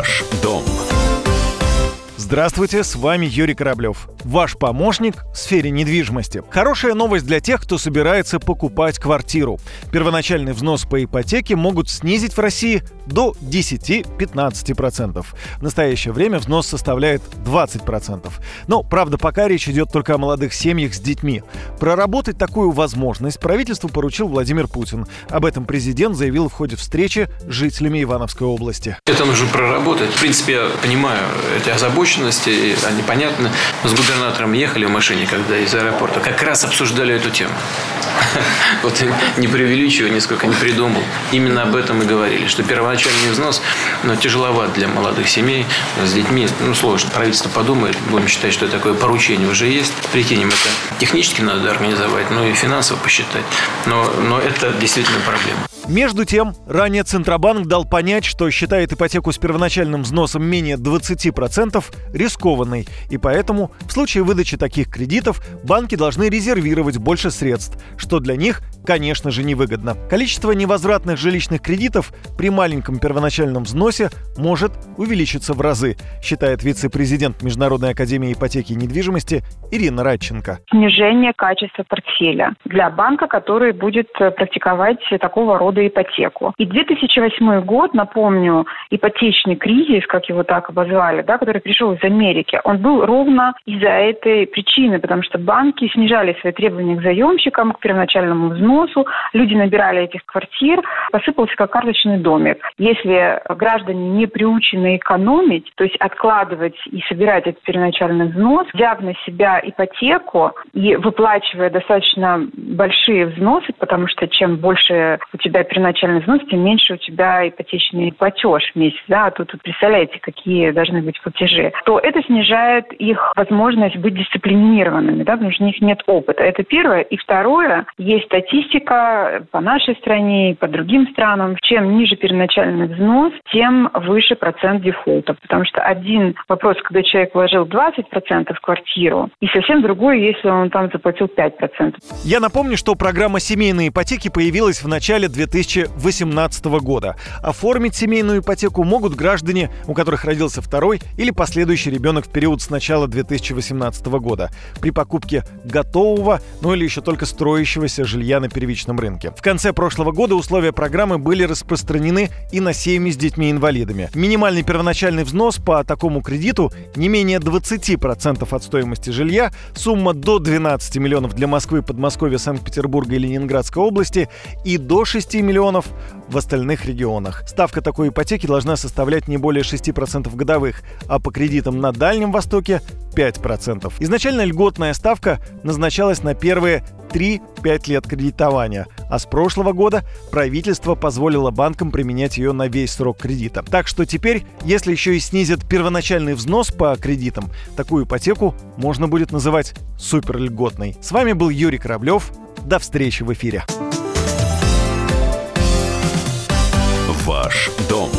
Ваш дом. Здравствуйте, с вами Юрий Кораблев, ваш помощник в сфере недвижимости. Хорошая новость для тех, кто собирается покупать квартиру. Первоначальный взнос по ипотеке могут снизить в России до 10-15%. В настоящее время взнос составляет 20%. Но, правда, пока речь идет только о молодых семьях с детьми. Проработать такую возможность правительству поручил Владимир Путин. Об этом президент заявил в ходе встречи с жителями Ивановской области. Это нужно проработать. В принципе, я понимаю эти озабоченности, они понятны. Мы с губернатором ехали в машине, когда из аэропорта, как раз обсуждали эту тему. Вот не преувеличиваю, нисколько не придумал. Именно об этом и говорили, что первоначальный взнос но тяжеловат для молодых семей с детьми. Ну, сложно. Правительство подумает, будем считать, что такое поручение уже есть. Прикинем, это технически надо организовать, но и финансово посчитать. Но, но это действительно проблема. Между тем, ранее Центробанк дал понять, что считает ипотеку с первоначальным взносом менее 20% рискованной, и поэтому в случае выдачи таких кредитов банки должны резервировать больше средств, что для них, конечно же, невыгодно. Количество невозвратных жилищных кредитов при маленьком первоначальном взносе может увеличиться в разы, считает вице-президент Международной академии ипотеки и недвижимости Ирина Радченко. Снижение качества портфеля для банка, который будет практиковать такого рода года ипотеку. И 2008 год, напомню, ипотечный кризис, как его так обозвали, да, который пришел из Америки, он был ровно из-за этой причины, потому что банки снижали свои требования к заемщикам, к первоначальному взносу, люди набирали этих квартир, посыпался как карточный домик. Если граждане не приучены экономить, то есть откладывать и собирать этот первоначальный взнос, взяв на себя ипотеку и выплачивая достаточно большие взносы, потому что чем больше у тебя первоначальный взнос, тем меньше у тебя ипотечный платеж в месяц, да, а тут, тут представляете, какие должны быть платежи, то это снижает их возможность быть дисциплинированными, да, потому что у них нет опыта. Это первое. И второе, есть статистика по нашей стране и по другим странам. Чем ниже первоначальный взнос, тем выше процент дефолта. Потому что один вопрос, когда человек вложил 20% в квартиру, и совсем другой, если он там заплатил 5%. Я напомню, что программа семейной ипотеки появилась в начале 2000 2018 года. Оформить семейную ипотеку могут граждане, у которых родился второй или последующий ребенок в период с начала 2018 года при покупке готового, ну или еще только строящегося жилья на первичном рынке. В конце прошлого года условия программы были распространены и на семьи с детьми-инвалидами. Минимальный первоначальный взнос по такому кредиту не менее 20% от стоимости жилья, сумма до 12 миллионов для Москвы, Подмосковья, Санкт-Петербурга и Ленинградской области и до 6 миллионов в остальных регионах. Ставка такой ипотеки должна составлять не более 6% годовых, а по кредитам на Дальнем Востоке 5%. Изначально льготная ставка назначалась на первые 3-5 лет кредитования, а с прошлого года правительство позволило банкам применять ее на весь срок кредита. Так что теперь, если еще и снизят первоначальный взнос по кредитам, такую ипотеку можно будет называть суперльготной. С вами был Юрий Кораблев. До встречи в эфире. Ваш дом